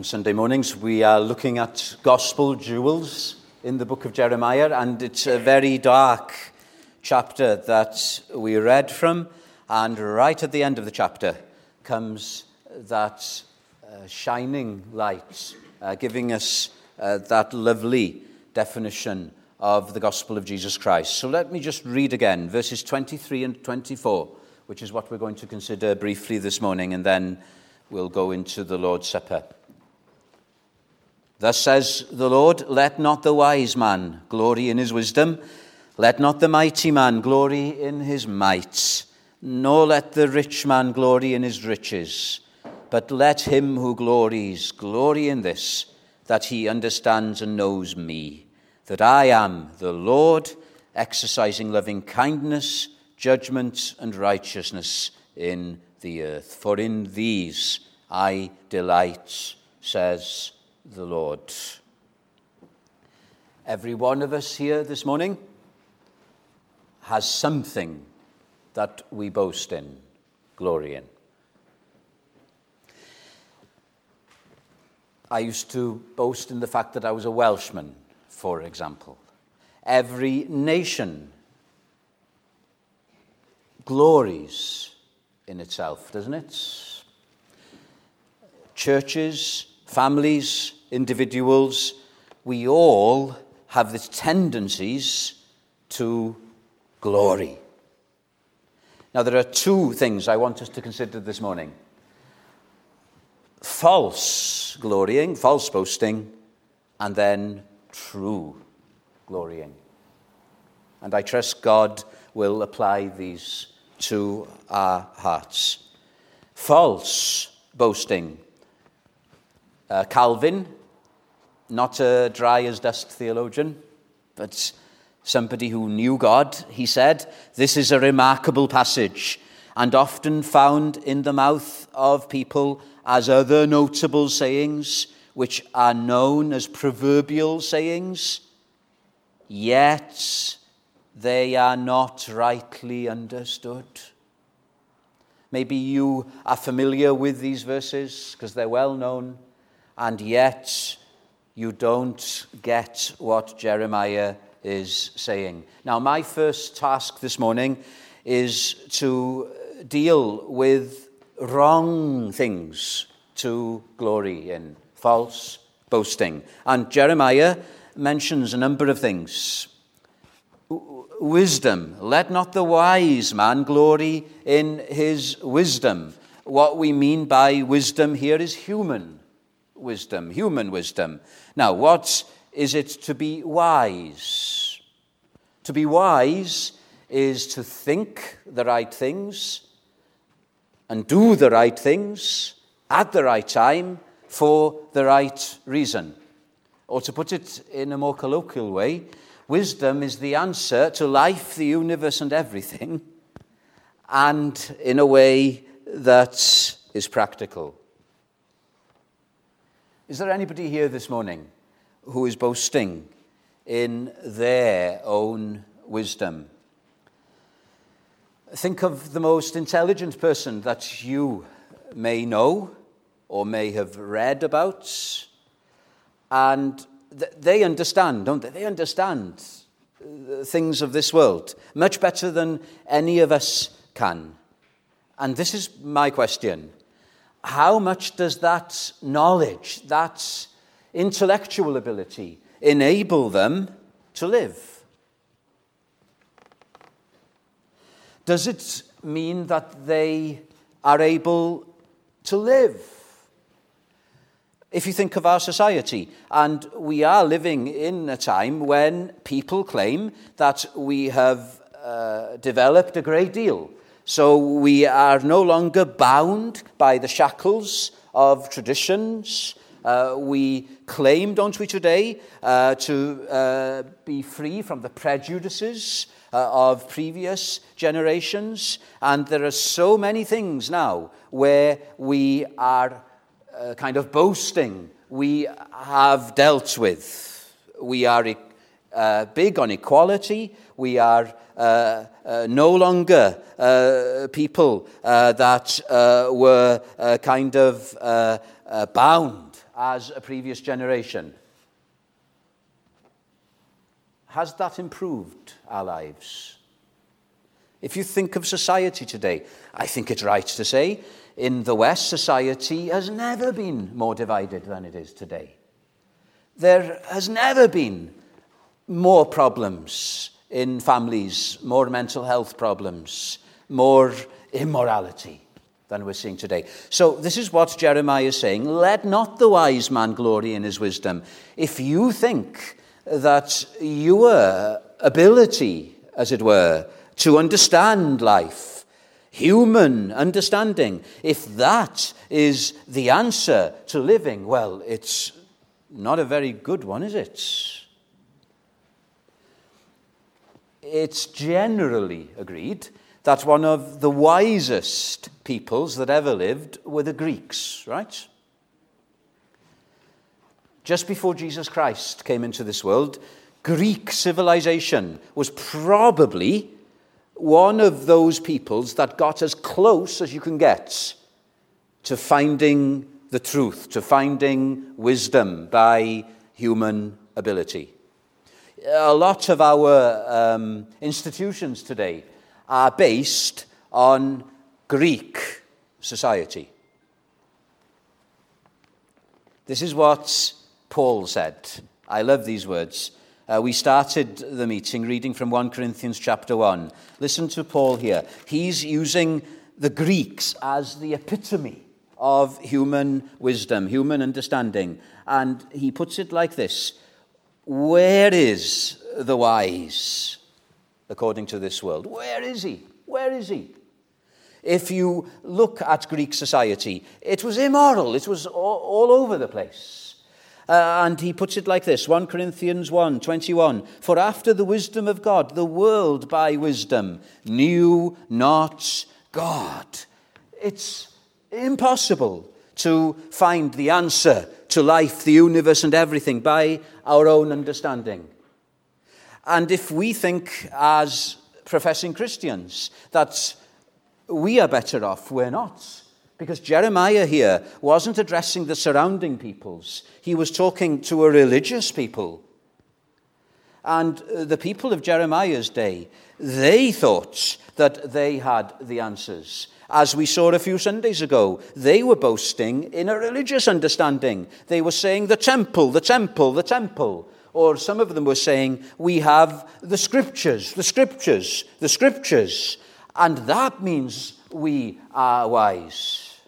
on Sunday mornings, we are looking at gospel jewels in the book of Jeremiah, and it's a very dark chapter that we read from. And right at the end of the chapter comes that uh, shining light, uh, giving us uh, that lovely definition of the gospel of Jesus Christ. So let me just read again verses 23 and 24, which is what we're going to consider briefly this morning, and then we'll go into the Lord's Supper. Thus says the Lord, Let not the wise man glory in his wisdom, let not the mighty man glory in his might, nor let the rich man glory in his riches, but let him who glories glory in this, that he understands and knows me that I am the Lord, exercising loving kindness, judgment, and righteousness in the earth. For in these I delight, says the Lord. Every one of us here this morning has something that we boast in, glory in. I used to boast in the fact that I was a Welshman for example. Every nation glories in itself, doesn't it? Churches, families, individuals, we all have the tendencies to glory. Now, there are two things I want us to consider this morning false glorying, false boasting, and then true glorying. And I trust God will apply these to our hearts. False boasting. Uh, Calvin, not a dry as dust theologian, but somebody who knew God, he said, This is a remarkable passage and often found in the mouth of people as other notable sayings which are known as proverbial sayings, yet they are not rightly understood. Maybe you are familiar with these verses because they're well known, and yet you don't get what Jeremiah is saying. Now, my first task this morning is to deal with wrong things to glory in false boasting. And Jeremiah mentions a number of things. Wisdom. Let not the wise man glory in his wisdom. What we mean by wisdom here is human wisdom, human wisdom. Now, what is it to be wise? To be wise is to think the right things and do the right things at the right time for the right reason. Or to put it in a more colloquial way, wisdom is the answer to life, the universe, and everything, and in a way that is practical. Is there anybody here this morning who is boasting in their own wisdom? Think of the most intelligent person that you may know or may have read about. And th- they understand, don't they? They understand things of this world much better than any of us can. And this is my question How much does that knowledge, that intellectual ability, enable them to live? Does it mean that they are able to live? if you think of our society. And we are living in a time when people claim that we have uh, developed a great deal. So we are no longer bound by the shackles of traditions. Uh, we claim, don't we, today, uh, to uh, be free from the prejudices uh, of previous generations. And there are so many things now where we are uh, kind of boasting we have dealt with. We are uh, big on equality. We are uh, uh no longer uh, people uh, that were kind of bound as a previous generation. Has that improved our lives? If you think of society today, I think it's right to say in the West, society has never been more divided than it is today. There has never been more problems in families, more mental health problems, more immorality than we're seeing today. So, this is what Jeremiah is saying Let not the wise man glory in his wisdom. If you think that your ability, as it were, to understand life, human understanding, if that is the answer to living, well, it's not a very good one, is it? It's generally agreed that one of the wisest peoples that ever lived were the Greeks, right? Just before Jesus Christ came into this world, Greek civilization was probably one of those peoples that got as close as you can get to finding the truth, to finding wisdom by human ability. A lot of our um, institutions today are based on Greek society. This is what Paul said. I love these words. Uh, we started the meeting reading from 1 Corinthians chapter 1. Listen to Paul here. He's using the Greeks as the epitome of human wisdom, human understanding. And he puts it like this Where is the wise? according to this world. Where is he? Where is he? If you look at Greek society, it was immoral, it was all, all over the place. Uh, and he puts it like this 1 Corinthians 1 21 For after the wisdom of God, the world by wisdom knew not God. It's impossible to find the answer to life, the universe, and everything by our own understanding. And if we think as professing Christians that we are better off, we're not. Because Jeremiah here wasn't addressing the surrounding peoples, he was talking to a religious people. And uh, the people of Jeremiah's day, they thought that they had the answers. As we saw a few Sundays ago, they were boasting in a religious understanding. They were saying, the temple, the temple, the temple. Or some of them were saying, We have the scriptures, the scriptures, the scriptures. And that means we are wise.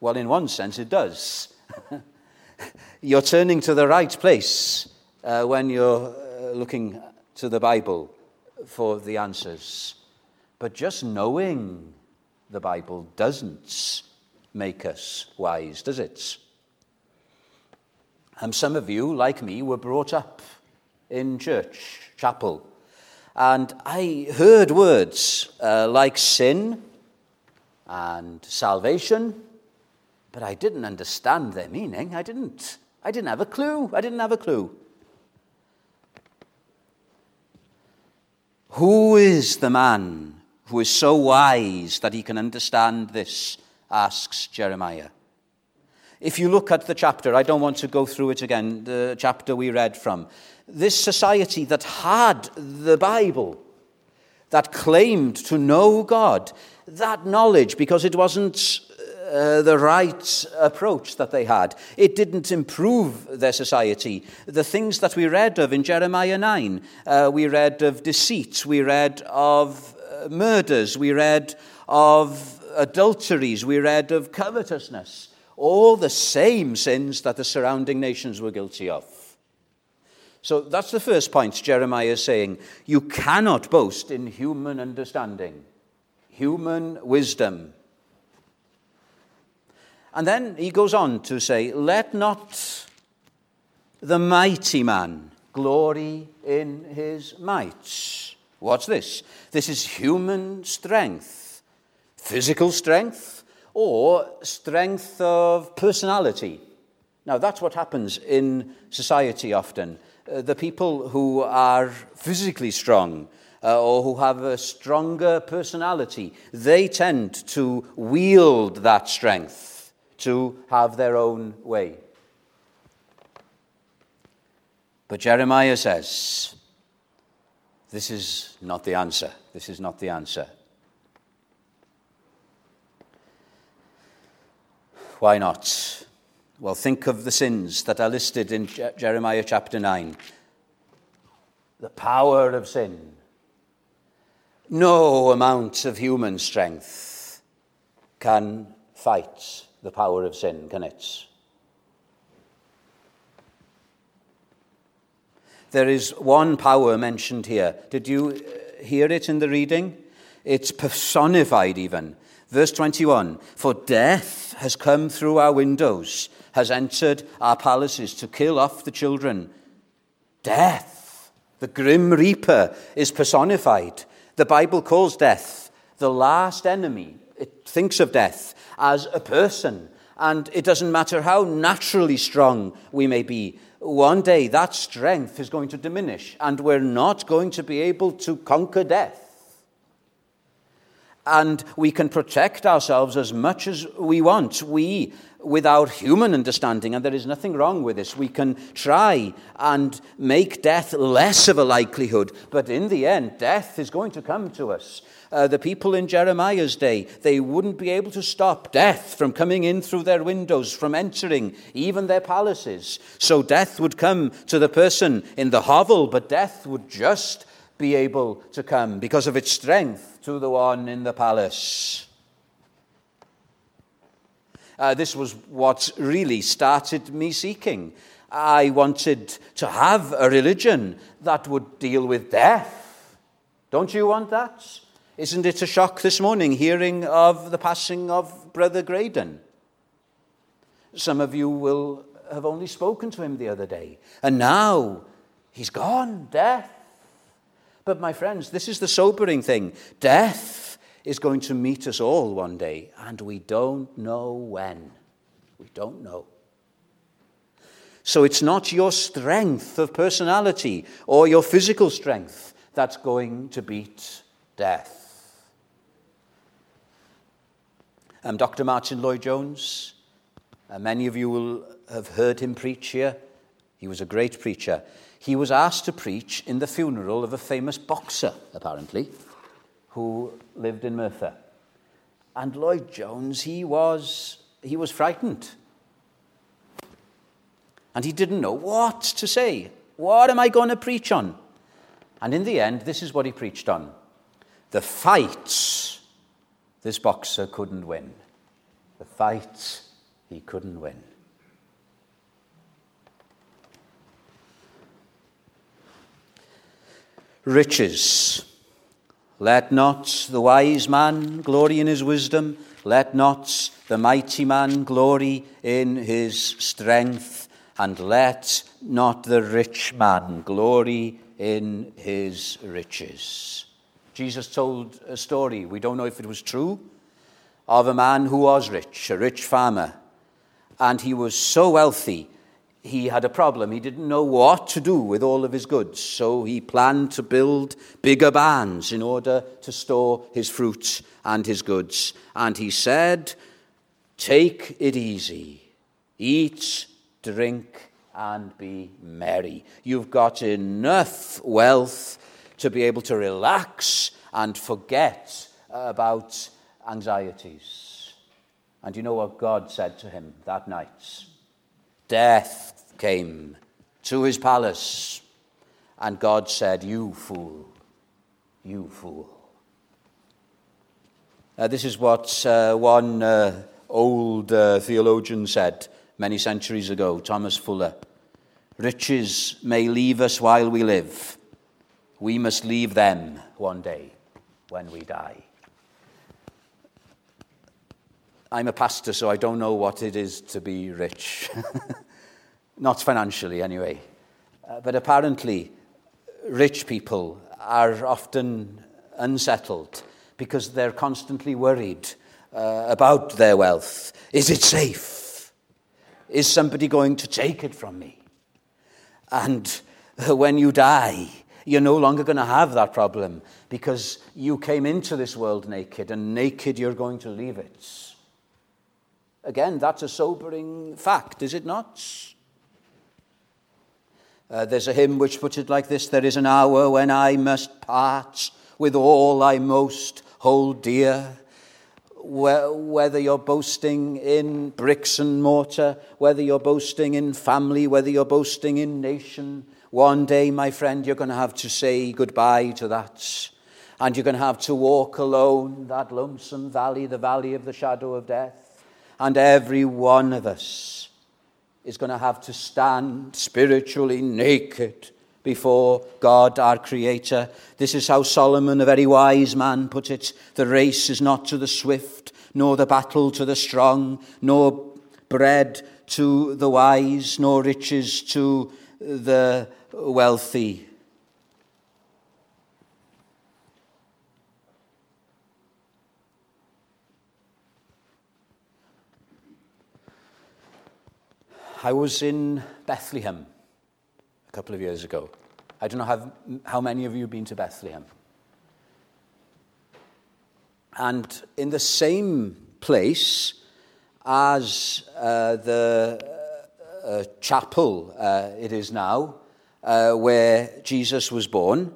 Well, in one sense, it does. you're turning to the right place uh, when you're uh, looking to the Bible for the answers. But just knowing the Bible doesn't make us wise, does it? And some of you, like me, were brought up in church, chapel. And I heard words uh, like sin and salvation, but I didn't understand their meaning. I didn't. I didn't have a clue. I didn't have a clue. Who is the man who is so wise that he can understand this? asks Jeremiah. If you look at the chapter, I don't want to go through it again, the chapter we read from. This society that had the Bible, that claimed to know God, that knowledge, because it wasn't uh, the right approach that they had. It didn't improve their society. The things that we read of in Jeremiah 9, uh, we read of deceit, we read of murders, we read of adulteries, we read of covetousness all the same sins that the surrounding nations were guilty of. So that's the first point Jeremiah is saying. You cannot boast in human understanding, human wisdom. And then he goes on to say, Let not the mighty man glory in his might. What's this? This is human strength, physical strength, or strength of personality. Now, that's what happens in society often. Uh, the people who are physically strong uh, or who have a stronger personality, they tend to wield that strength to have their own way. But Jeremiah says, this is not the answer. This is not the answer. Why not? Well, think of the sins that are listed in Jeremiah chapter 9. The power of sin. No amount of human strength can fight the power of sin, can it? There is one power mentioned here. Did you uh, hear it in the reading? It's personified even. Verse 21 For death has come through our windows, has entered our palaces to kill off the children. Death, the grim reaper, is personified. The Bible calls death the last enemy. It thinks of death as a person. And it doesn't matter how naturally strong we may be, one day that strength is going to diminish, and we're not going to be able to conquer death. And we can protect ourselves as much as we want. We, without human understanding, and there is nothing wrong with this, we can try and make death less of a likelihood. But in the end, death is going to come to us. Uh, the people in Jeremiah's day, they wouldn't be able to stop death from coming in through their windows, from entering even their palaces. So death would come to the person in the hovel, but death would just be able to come because of its strength to the one in the palace. Uh, this was what really started me seeking. I wanted to have a religion that would deal with death. Don't you want that? Isn't it a shock this morning hearing of the passing of Brother Graydon? Some of you will have only spoken to him the other day, and now he's gone, death. But, my friends, this is the sobering thing death is going to meet us all one day, and we don't know when. We don't know. So, it's not your strength of personality or your physical strength that's going to beat death. Um, Dr. Martyn Lloyd-Jones, uh, many of you will have heard him preach here. He was a great preacher he was asked to preach in the funeral of a famous boxer, apparently, who lived in Merthyr. And Lloyd-Jones, he was, he was frightened. And he didn't know what to say. What am I going to preach on? And in the end, this is what he preached on the fights this boxer couldn't win. The fights he couldn't win. Riches. Let not the wise man glory in his wisdom. Let not the mighty man glory in his strength. And let not the rich man glory in his riches. Jesus told a story, we don't know if it was true, of a man who was rich, a rich farmer. And he was so wealthy he had a problem. He didn't know what to do with all of his goods, so he planned to build bigger barns in order to store his fruits and his goods. And he said, Take it easy, eat, drink, and be merry. You've got enough wealth to be able to relax and forget about anxieties. And you know what God said to him that night? Death came to his palace, and God said, You fool, you fool. Uh, this is what uh, one uh, old uh, theologian said many centuries ago, Thomas Fuller. Riches may leave us while we live. We must leave them one day when we die. I'm a pastor, so I don't know what it is to be rich. Not financially, anyway. Uh, but apparently, rich people are often unsettled because they're constantly worried uh, about their wealth. Is it safe? Is somebody going to take it from me? And uh, when you die, you're no longer going to have that problem because you came into this world naked, and naked you're going to leave it. Again, that's a sobering fact, is it not? Uh, there's a hymn which puts it like this There is an hour when I must part with all I most hold dear. Whether you're boasting in bricks and mortar, whether you're boasting in family, whether you're boasting in nation, one day, my friend, you're going to have to say goodbye to that. And you're going to have to walk alone that lonesome valley, the valley of the shadow of death. And every one of us is going to have to stand spiritually naked before God, our Creator. This is how Solomon, a very wise man, put it The race is not to the swift, nor the battle to the strong, nor bread to the wise, nor riches to the wealthy. I was in Bethlehem a couple of years ago. I don't know how, how many of you have been to Bethlehem. And in the same place as uh, the uh, uh, chapel uh, it is now, uh, where Jesus was born,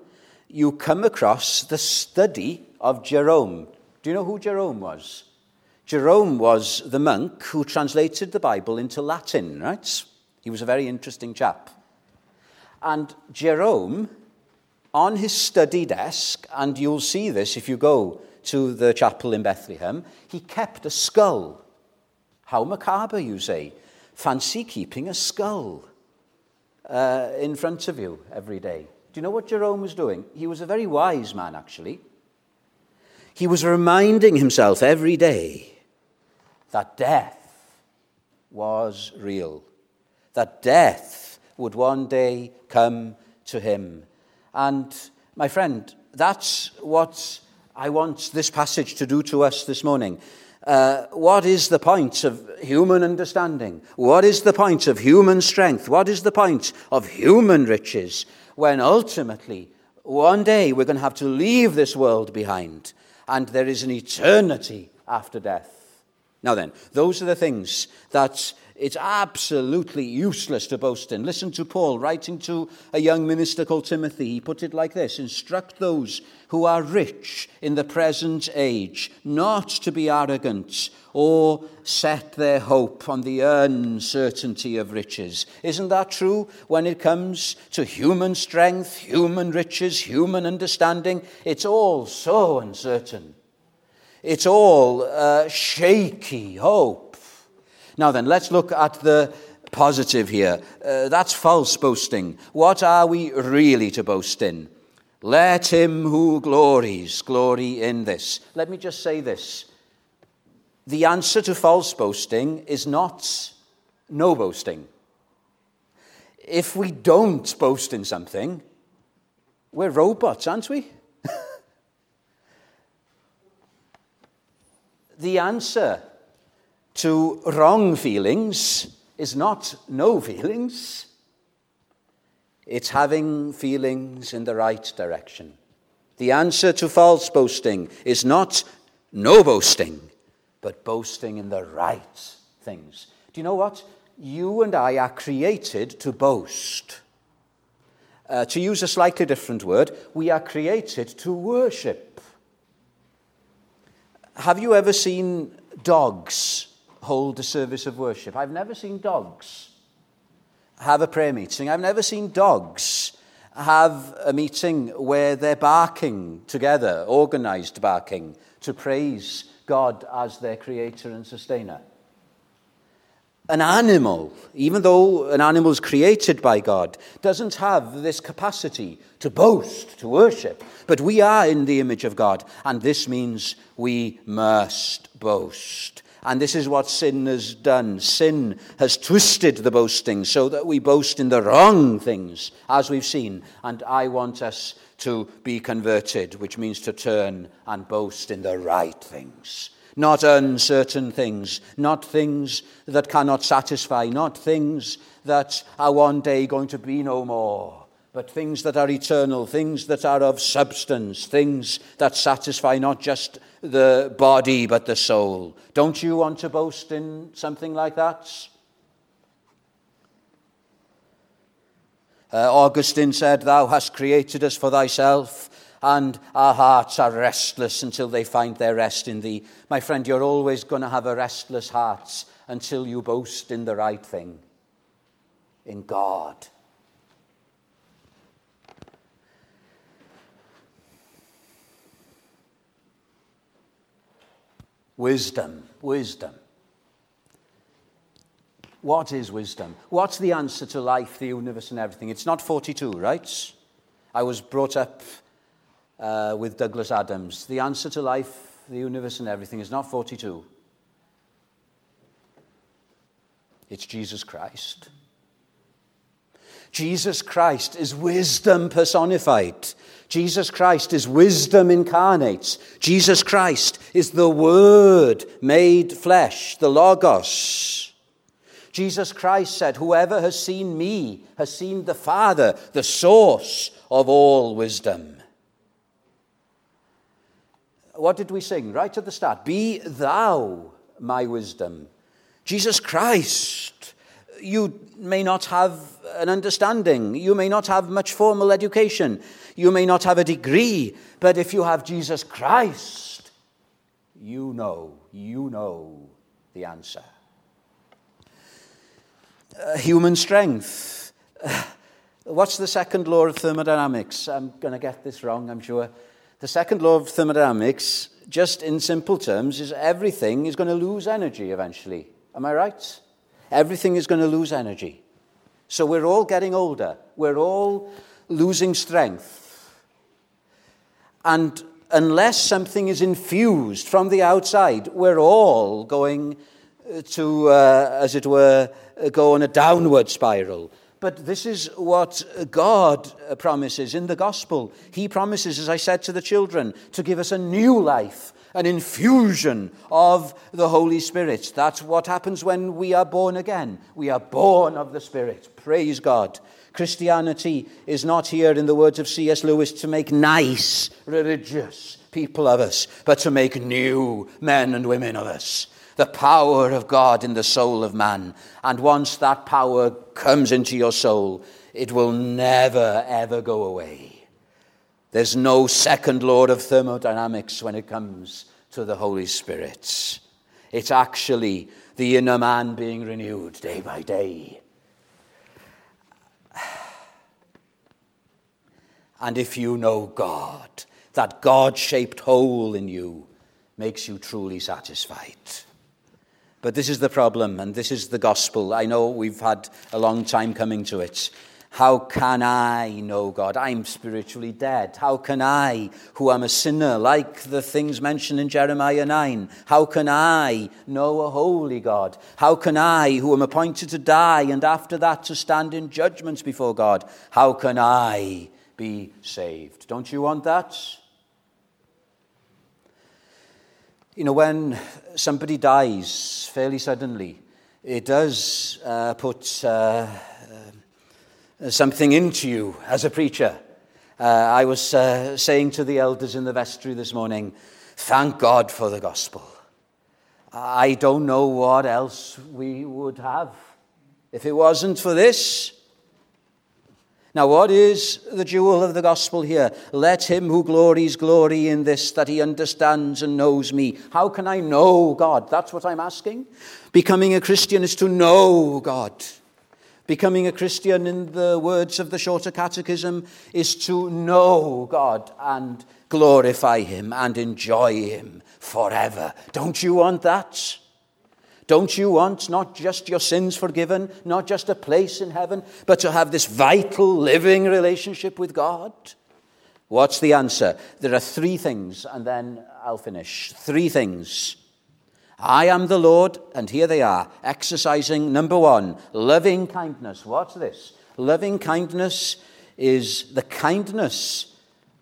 you come across the study of Jerome. Do you know who Jerome was? Jerome was the monk who translated the Bible into Latin, right? He was a very interesting chap. And Jerome, on his study desk, and you'll see this if you go to the chapel in Bethlehem, he kept a skull. How macabre, you say. Fancy keeping a skull uh, in front of you every day. Do you know what Jerome was doing? He was a very wise man, actually. He was reminding himself every day that death was real, that death would one day come to him. And my friend, that's what I want this passage to do to us this morning. Uh, what is the point of human understanding? What is the point of human strength? What is the point of human riches when ultimately one day we're going to have to leave this world behind and there is an eternity after death? Now then, those are the things that it's absolutely useless to boast in. Listen to Paul writing to a young minister called Timothy. He put it like this Instruct those who are rich in the present age not to be arrogant or set their hope on the uncertainty of riches. Isn't that true when it comes to human strength, human riches, human understanding? It's all so uncertain. It's all uh, shaky hope. Now then, let's look at the positive here. Uh, that's false boasting. What are we really to boast in? Let him who glories glory in this. Let me just say this. The answer to false boasting is not no boasting. If we don't boast in something, we're robots, aren't we? The answer to wrong feelings is not no feelings, it's having feelings in the right direction. The answer to false boasting is not no boasting, but boasting in the right things. Do you know what? You and I are created to boast. Uh, to use a slightly different word, we are created to worship. Have you ever seen dogs hold a service of worship? I've never seen dogs have a prayer meeting. I've never seen dogs have a meeting where they're barking together, organized barking, to praise God as their creator and sustainer. An animal, even though an animal is created by God, doesn't have this capacity to boast, to worship. But we are in the image of God, and this means we must boast. And this is what sin has done. Sin has twisted the boasting so that we boast in the wrong things, as we've seen. And I want us to be converted, which means to turn and boast in the right things not uncertain things, not things that cannot satisfy, not things that are one day going to be no more, but things that are eternal, things that are of substance, things that satisfy not just the body but the soul. Don't you want to boast in something like that? Uh, Augustine said, Thou hast created us for thyself, and our hearts are restless until they find their rest in thee. My friend, you're always going to have a restless heart until you boast in the right thing, in God. Wisdom, wisdom. What is wisdom? What's the answer to life, the universe, and everything? It's not 42, right? I was brought up uh, with Douglas Adams. The answer to life, the universe, and everything is not 42. It's Jesus Christ. Jesus Christ is wisdom personified. Jesus Christ is wisdom incarnate. Jesus Christ is the Word made flesh, the Logos. Jesus Christ said, Whoever has seen me has seen the Father, the source of all wisdom. What did we sing right at the start? Be thou my wisdom. Jesus Christ. You may not have an understanding. You may not have much formal education. You may not have a degree, but if you have Jesus Christ, you know, you know the answer. Uh, human strength. Uh, what's the second law of thermodynamics? I'm going to get this wrong, I'm sure. The second law of thermodynamics, just in simple terms, is everything is going to lose energy eventually. Am I right? Everything is going to lose energy. So we're all getting older. We're all losing strength. And unless something is infused from the outside, we're all going uh, to, uh, as it were, uh, go on a downward spiral. But this is what God promises in the gospel. He promises, as I said to the children, to give us a new life, an infusion of the Holy Spirit. That's what happens when we are born again. We are born of the Spirit. Praise God. Christianity is not here, in the words of C.S. Lewis, to make nice, religious people of us, but to make new men and women of us. The power of God in the soul of man. And once that power comes into your soul, it will never, ever go away. There's no second law of thermodynamics when it comes to the Holy Spirit. It's actually the inner man being renewed day by day. And if you know God, that God shaped hole in you makes you truly satisfied. But this is the problem, and this is the gospel. I know we've had a long time coming to it. How can I know God? I'm spiritually dead. How can I, who am a sinner, like the things mentioned in Jeremiah 9, how can I know a holy God? How can I, who am appointed to die and after that to stand in judgments before God, how can I be saved. Don't you want that? You know, when somebody dies fairly suddenly, it does uh, put uh, uh, something into you as a preacher. Uh, I was uh, saying to the elders in the vestry this morning, thank God for the gospel. I don't know what else we would have if it wasn't for this. Now, what is the jewel of the gospel here? Let him who glories glory in this, that he understands and knows me. How can I know God? That's what I'm asking. Becoming a Christian is to know God. Becoming a Christian, in the words of the Shorter Catechism, is to know God and glorify him and enjoy him forever. Don't you want that? Don't you want not just your sins forgiven, not just a place in heaven, but to have this vital, living relationship with God? What's the answer? There are three things, and then I'll finish. Three things. I am the Lord, and here they are, exercising number one, loving kindness. What's this? Loving kindness is the kindness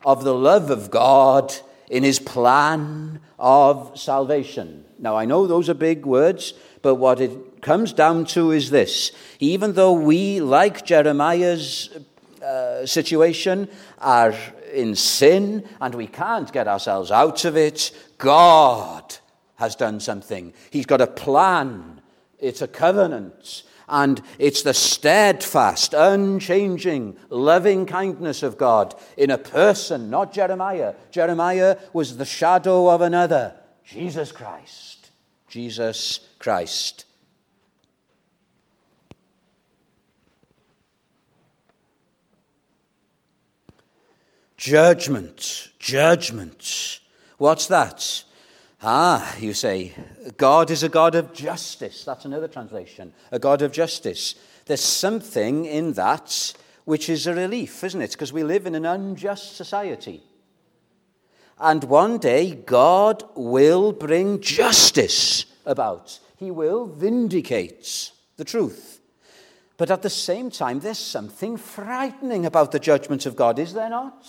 of the love of God in his plan of salvation. Now, I know those are big words, but what it comes down to is this. Even though we, like Jeremiah's uh, situation, are in sin, and we can't get ourselves out of it, God has done something. He's got a plan, it's a covenant. And it's the steadfast, unchanging, loving kindness of God in a person, not Jeremiah. Jeremiah was the shadow of another, Jesus Christ. Jesus Christ. Judgment, judgment. What's that? Ah, you say, God is a God of justice. That's another translation. A God of justice. There's something in that which is a relief, isn't it? Because we live in an unjust society. And one day, God will bring justice about. He will vindicate the truth. But at the same time, there's something frightening about the judgment of God, is there not?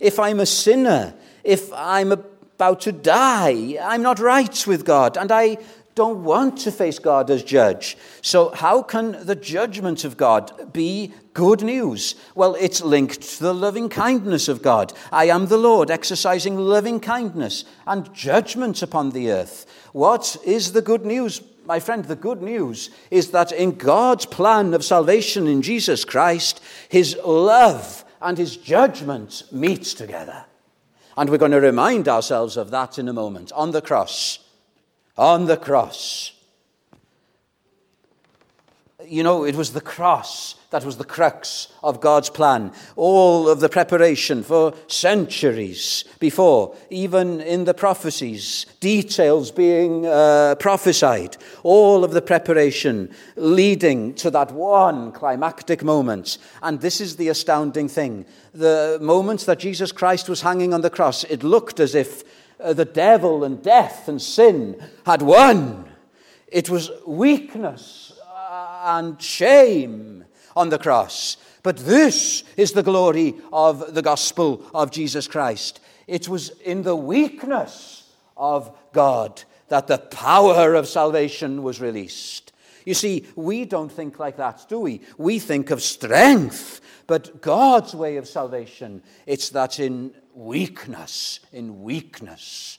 if I'm a sinner, if I'm about to die, I'm not right with God, and I don't want to face God as judge. So, how can the judgment of God be good news? Well, it's linked to the loving kindness of God. I am the Lord, exercising loving kindness and judgment upon the earth. What is the good news? My friend, the good news is that in God's plan of salvation in Jesus Christ, his love and his judgment meet together. And we're going to remind ourselves of that in a moment. On the cross. On the cross. You know, it was the cross that was the crux of God's plan. All of the preparation for centuries before, even in the prophecies, details being uh, prophesied, all of the preparation leading to that one climactic moment. And this is the astounding thing. The moment that Jesus Christ was hanging on the cross, it looked as if the devil and death and sin had won. It was weakness uh, and shame on the cross. But this is the glory of the gospel of Jesus Christ. It was in the weakness of God that the power of salvation was released. You see, we don't think like that, do we? We think of strength, but God's way of salvation, it's that in weakness, in weakness,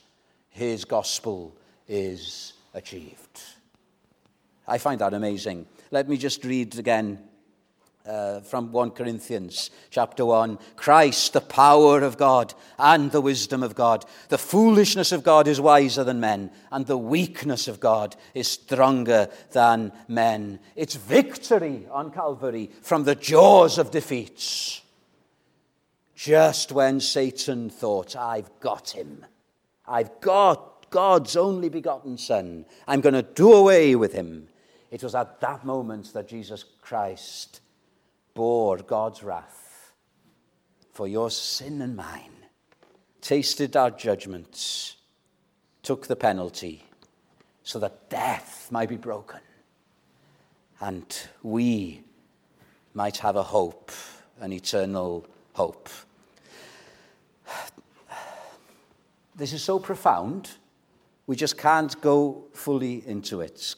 his gospel is achieved. I find that amazing. Let me just read again uh, from 1 Corinthians chapter 1 Christ, the power of God and the wisdom of God. The foolishness of God is wiser than men, and the weakness of God is stronger than men. It's victory on Calvary from the jaws of defeats. Just when Satan thought, I've got him, I've got God's only begotten Son, I'm going to do away with him. It was at that moment that Jesus Christ bore God's wrath for your sin and mine, tasted our judgments, took the penalty so that death might be broken and we might have a hope, an eternal hope. This is so profound, we just can't go fully into it.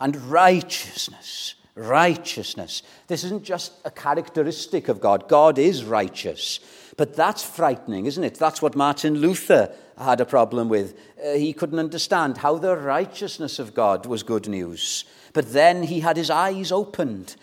And righteousness righteousness. This isn't just a characteristic of God. God is righteous. But that's frightening, isn't it? That's what Martin Luther had a problem with. Uh, he couldn't understand how the righteousness of God was good news. But then he had his eyes opened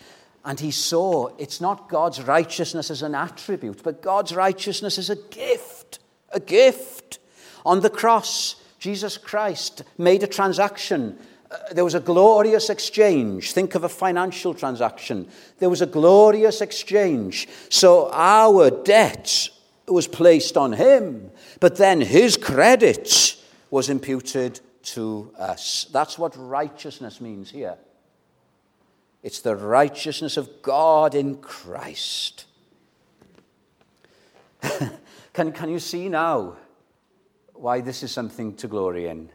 and he saw it's not God's righteousness as an attribute, but God's righteousness as a gift. A gift. On the cross, Jesus Christ made a transaction uh, there was a glorious exchange. Think of a financial transaction. There was a glorious exchange. So our debt was placed on him, but then his credit was imputed to us. That's what righteousness means here. It's the righteousness of God in Christ. can, can you see now why this is something to glory in?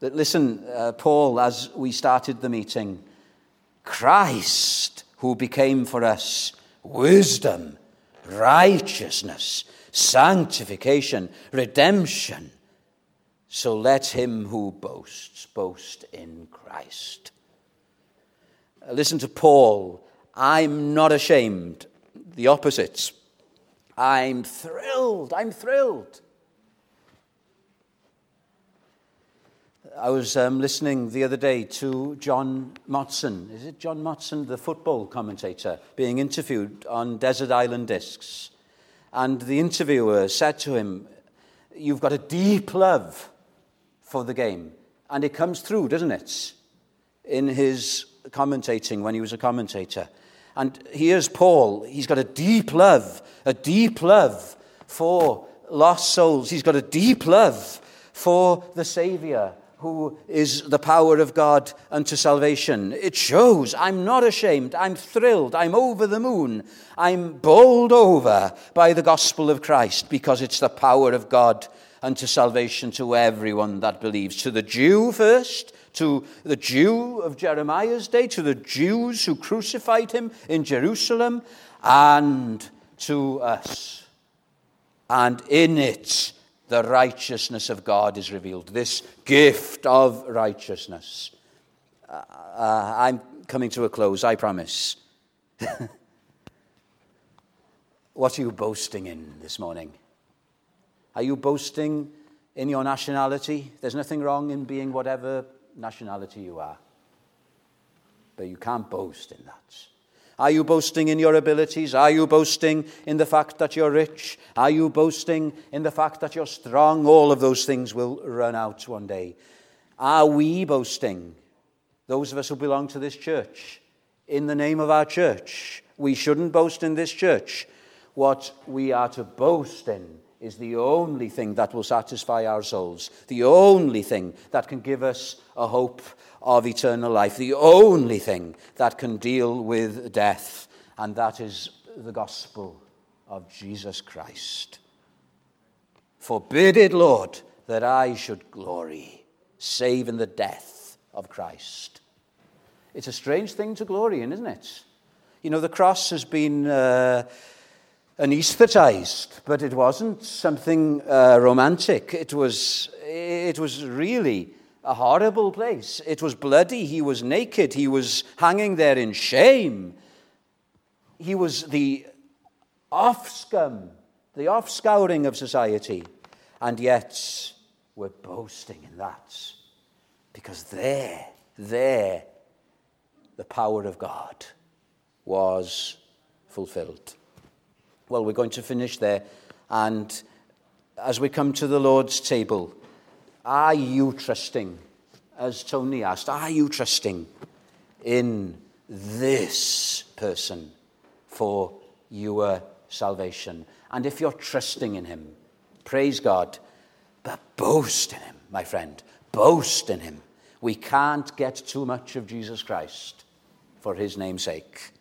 That, listen, uh, Paul, as we started the meeting, Christ, who became for us wisdom, righteousness, sanctification, redemption. So let him who boasts boast in Christ. Listen to Paul. I'm not ashamed. The opposites. I'm thrilled. I'm thrilled. I was um, listening the other day to John Motson. Is it John Motson, the football commentator, being interviewed on Desert Island Discs? And the interviewer said to him, You've got a deep love for the game. And it comes through, doesn't it? In his commentating when he was a commentator. And here's Paul. He's got a deep love, a deep love for lost souls. He's got a deep love for the Savior who is the power of God unto salvation. It shows I'm not ashamed. I'm thrilled. I'm over the moon. I'm bowled over by the gospel of Christ because it's the power of God unto salvation to everyone that believes. To the Jew first, to the Jew of Jeremiah's day, to the Jews who crucified him in Jerusalem, and to us. And in it, the righteousness of God is revealed, this gift of righteousness. Uh, uh, I'm coming to a close, I promise. what are you boasting in this morning? Are you boasting in your nationality? There's nothing wrong in being whatever nationality you are. But you can't boast in that. Are you boasting in your abilities? Are you boasting in the fact that you're rich? Are you boasting in the fact that you're strong? All of those things will run out one day. Are we boasting, those of us who belong to this church, in the name of our church? We shouldn't boast in this church. What we are to boast in is the only thing that will satisfy our souls, the only thing that can give us a hope of eternal life, the only thing that can deal with death, and that is the gospel of Jesus Christ. Forbid it, Lord, that I should glory, save in the death of Christ. It's a strange thing to glory in, isn't it? You know, the cross has been uh, anesthetized, but it wasn't something uh, romantic. It was, it was really a horrible place. It was bloody. He was naked. He was hanging there in shame. He was the offscum, the offscouring of society. And yet, we're boasting in that. Because there, there, the power of God was fulfilled. Well, we're going to finish there. And as we come to the Lord's table, are you trusting, as Tony asked, are you trusting in this person for your salvation? And if you're trusting in him, praise God, but boast in him, my friend. Boast in him. We can't get too much of Jesus Christ for his name's sake.